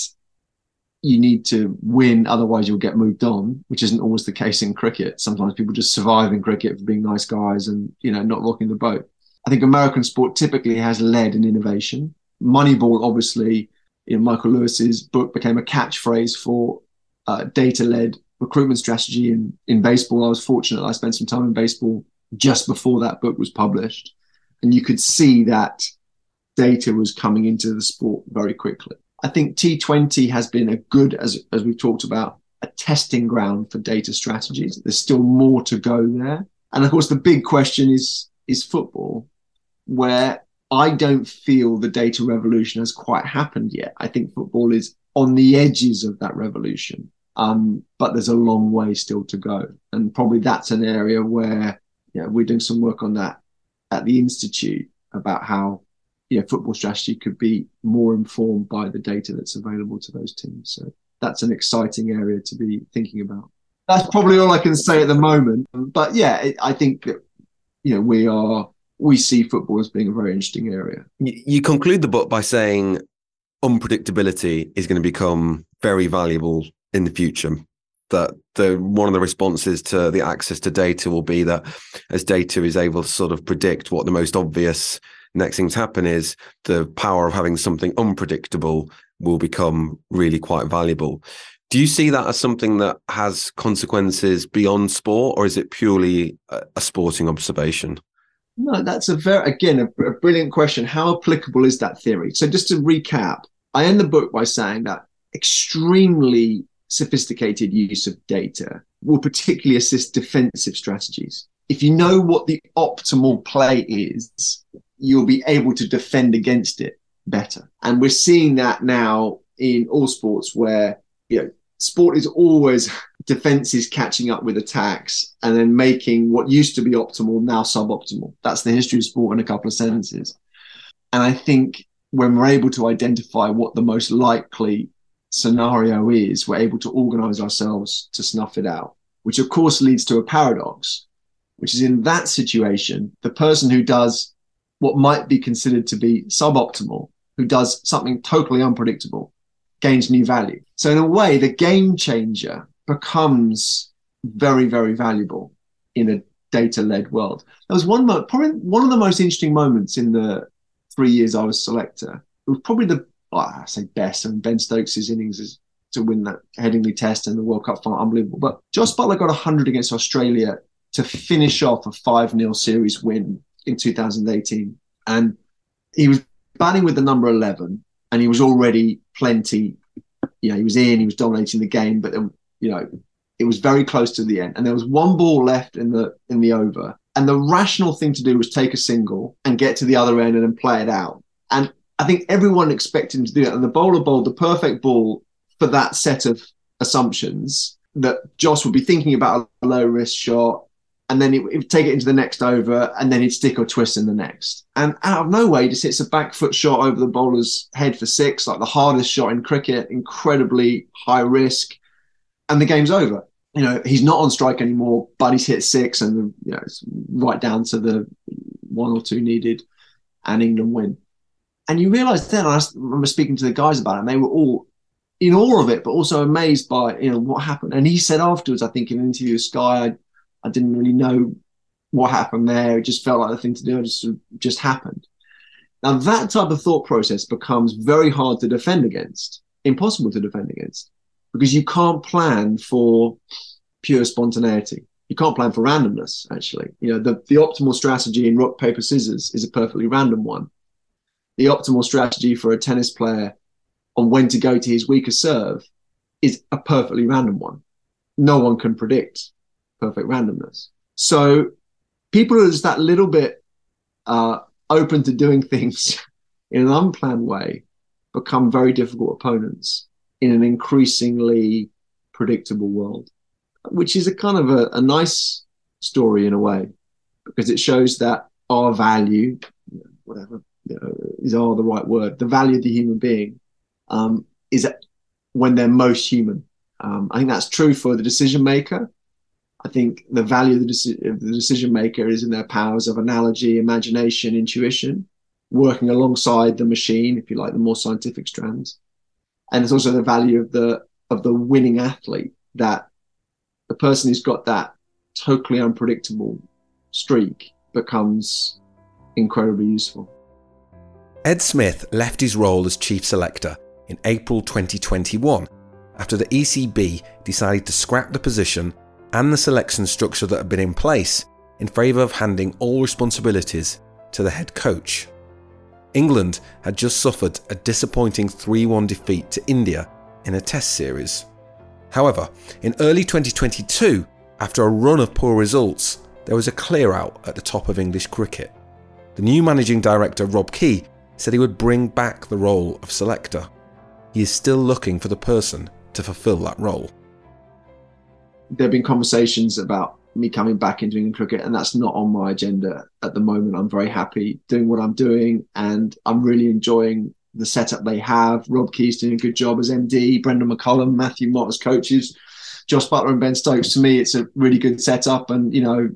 you need to win, otherwise you'll get moved on, which isn't always the case in cricket. Sometimes people just survive in cricket for being nice guys and you know not rocking the boat. I think American sport typically has led in innovation. Moneyball, obviously, in Michael Lewis's book became a catchphrase for uh, data-led recruitment strategy in in baseball. I was fortunate; I spent some time in baseball just before that book was published, and you could see that data was coming into the sport very quickly. I think T20 has been a good, as, as we've talked about, a testing ground for data strategies. There's still more to go there. And of course, the big question is, is football, where I don't feel the data revolution has quite happened yet. I think football is on the edges of that revolution. Um, but there's a long way still to go. And probably that's an area where you know, we're doing some work on that at the Institute about how you know, football strategy could be more informed by the data that's available to those teams. So that's an exciting area to be thinking about. That's probably all I can say at the moment. But yeah, I think that you know we are we see football as being a very interesting area. You conclude the book by saying unpredictability is going to become very valuable in the future. That the one of the responses to the access to data will be that as data is able to sort of predict what the most obvious next things happen is the power of having something unpredictable will become really quite valuable. Do you see that as something that has consequences beyond sport, or is it purely a, sporting observation? No, that's a very, again, a, a brilliant question. How applicable is that theory? So, just to recap, I end the book by saying that extremely sophisticated use of data will particularly assist defensive strategies. If you know what the optimal play is, you'll be able to defend against it better. And we're seeing that now in all sports where, you know, sport is always defenses catching up with attacks and then making what used to be optimal now suboptimal. That's the history of sport in a couple of sentences. And I think when we're able to identify what the most likely scenario is, we're able to organize ourselves to snuff it out, which of course leads to a paradox, which is in that situation, the person who does what might be considered to be suboptimal, who does something totally unpredictable, gains new value. So in a way, the game changer becomes very, very valuable in a data-led world. There was one moment, probably one of the most interesting moments in the three years I was selector. It was probably the well, I say best, and Ben Stokes' innings is to win that Headingley Test and the World Cup final, unbelievable. But Jos Buttler got 100 against Australia to finish off a 5 0 series win in 2018. And he was batting with the number 11 and he was already plenty, you know, he was in, he was dominating the game, but then, you know, It was very close to the end, and there was one ball left in the in the over. And the rational thing to do was take a single and get to the other end and then play it out. And I think everyone expected him to do that. And the bowler bowled the perfect ball for that set of assumptions that Jos would be thinking about a low risk shot and then he would take it into the next over, and then he'd stick or twist in the next. And out of nowhere, he just hits a back foot shot over the bowler's head for six, like the hardest shot in cricket, incredibly high risk, and the game's over. You know, he's not on strike anymore, but he's hit six, and you know, it's right down to the one or two needed, and England win. And you realise then, I remember speaking to the guys about it, and they were all in awe of it, but also amazed by you know what happened. And he said afterwards, I think in an interview with Sky, I, I didn't really know what happened there. It just felt like the thing to do. It just just happened. Now that type of thought process becomes very hard to defend against, impossible to defend against, because you can't plan for pure spontaneity. You can't plan for randomness. Actually, you know the the optimal strategy in rock paper scissors is a perfectly random one. The optimal strategy for a tennis player on when to go to his weaker serve is a perfectly random one. No one can predict perfect randomness. So people who are just that little bit uh, open to doing <laughs> things in an unplanned way become very difficult opponents in an increasingly predictable world, which is a kind of a, a nice story in a way because it shows that our value, whatever you know, is all the right word, the value of the human being um, is when they're most human. Um, I think that's true for the decision maker. I think the value of the, deci- of the decision maker is in their powers of analogy, imagination, intuition, working alongside the machine, if you like, the more scientific strands. And it's also the value of the of the winning athlete that the person who's got that totally unpredictable streak becomes incredibly useful. Ed Smith left his role as chief selector in April 2021 after the ECB decided to scrap the position and the selection structure that had been in place in favour of handing all responsibilities to the head coach. England had just suffered a disappointing 3 1 defeat to India in a test series. However, in early 2022, after a run of poor results, there was a clear out at the top of English cricket. The new managing director, Rob Key, said he would bring back the role of selector. He is still looking for the person to fulfill that role there have been conversations about me coming back into England cricket, and that's not on my agenda at the moment. I'm very happy doing what I'm doing, and I'm really enjoying the setup they have. Rob Key's doing a good job as MD, Brendon McCullum, Matthew Mott as coaches, Jos Buttler and Ben Stokes. To me, it's a really good setup, and you know,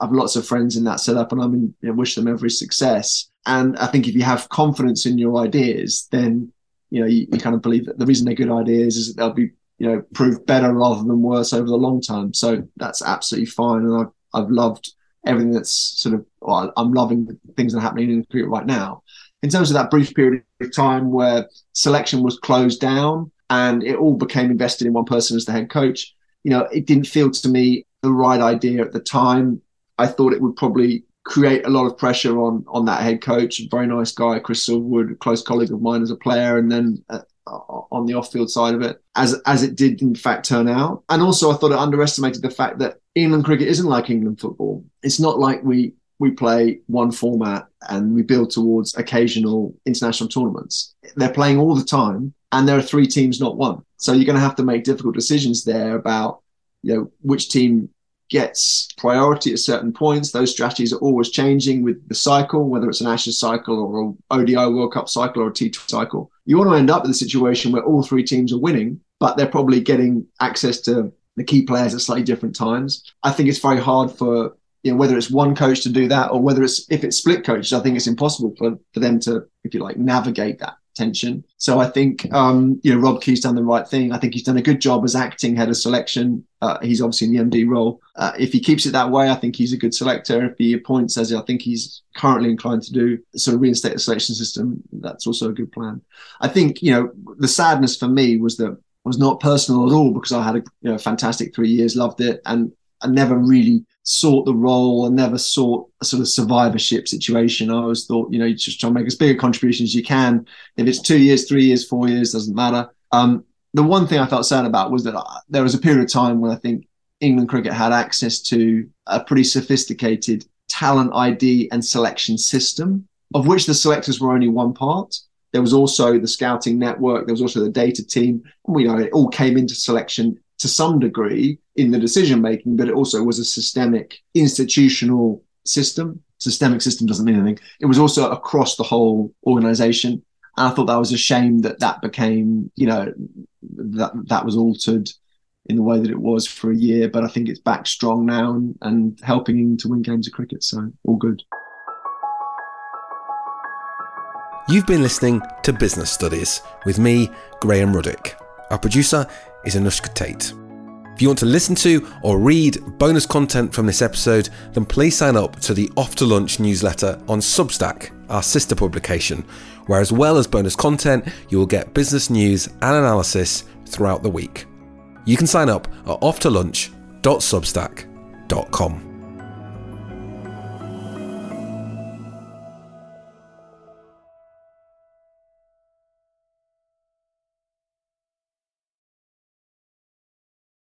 I've lots of friends in that setup, and I mean, you know, wish them every success. And I think if you have confidence in your ideas, then you know you, you kind of believe that the reason they're good ideas is that they'll be you know prove better rather than worse over the long term. So that's absolutely fine, and I've I've loved everything that's sort of. Well, I'm loving the things that are happening in cricket right now. In terms of that brief period of time where selection was closed down and it all became invested in one person as the head coach, you know, it didn't feel to me the right idea at the time. I thought it would probably create a lot of pressure on on that head coach. Very nice guy, Chris Silverwood, close colleague of mine as a player, and then uh, on the off-field side of it, as as it did in fact turn out. And also, I thought it underestimated the fact that England cricket isn't like England football. It's not like we we play one format and we build towards occasional international tournaments. They're playing all the time, and there are three teams, not one. So you're going to have to make difficult decisions there about you know which team gets priority at certain points. Those strategies are always changing with the cycle, whether it's an Ashes cycle or an ODI World Cup cycle or a T20 cycle. You want to end up in a situation where all three teams are winning, but they're probably getting access to the key players at slightly different times. I think it's very hard for you know whether it's one coach to do that or whether it's if it's split coaches. I think it's impossible for for them to, if you like, navigate that tension. So I think um, you know Rob Key's done the right thing. I think he's done a good job as acting head of selection. Uh, he's obviously in the MD role. Uh, if he keeps it that way, I think he's a good selector. If he appoints, as I think he's currently inclined to do, sort of reinstate the selection system, that's also a good plan. I think you know the sadness for me was that was not personal at all because I had a you know, fantastic three years, loved it, and I never really sought the role and never sought a sort of survivorship situation. I always thought, you know, you just try and make as big a contribution as you can. If it's two years, three years, four years, doesn't matter. Um, the one thing I felt sad about was that I, there was a period of time when I think England cricket had access to a pretty sophisticated talent ID and selection system, of which the selectors were only one part. There was also the scouting network. There was also the data team. We know it all came into selection to some degree in the decision making, but it also was a systemic institutional system. Systemic system doesn't mean anything. It was also across the whole organization. And I thought that was a shame that that became, you know, that that was altered in the way that it was for a year. But I think it's back strong now and, and helping to win games of cricket. So all good. You've been listening to Business Studies with me, Graham Ruddick. Our producer is Anushka Tate. If you want to listen to or read bonus content from this episode, then please sign up to the Off to Lunch newsletter on Substack, our sister publication, where as well as bonus content, you will get business news and analysis throughout the week. You can sign up at offtolunch.substack.com.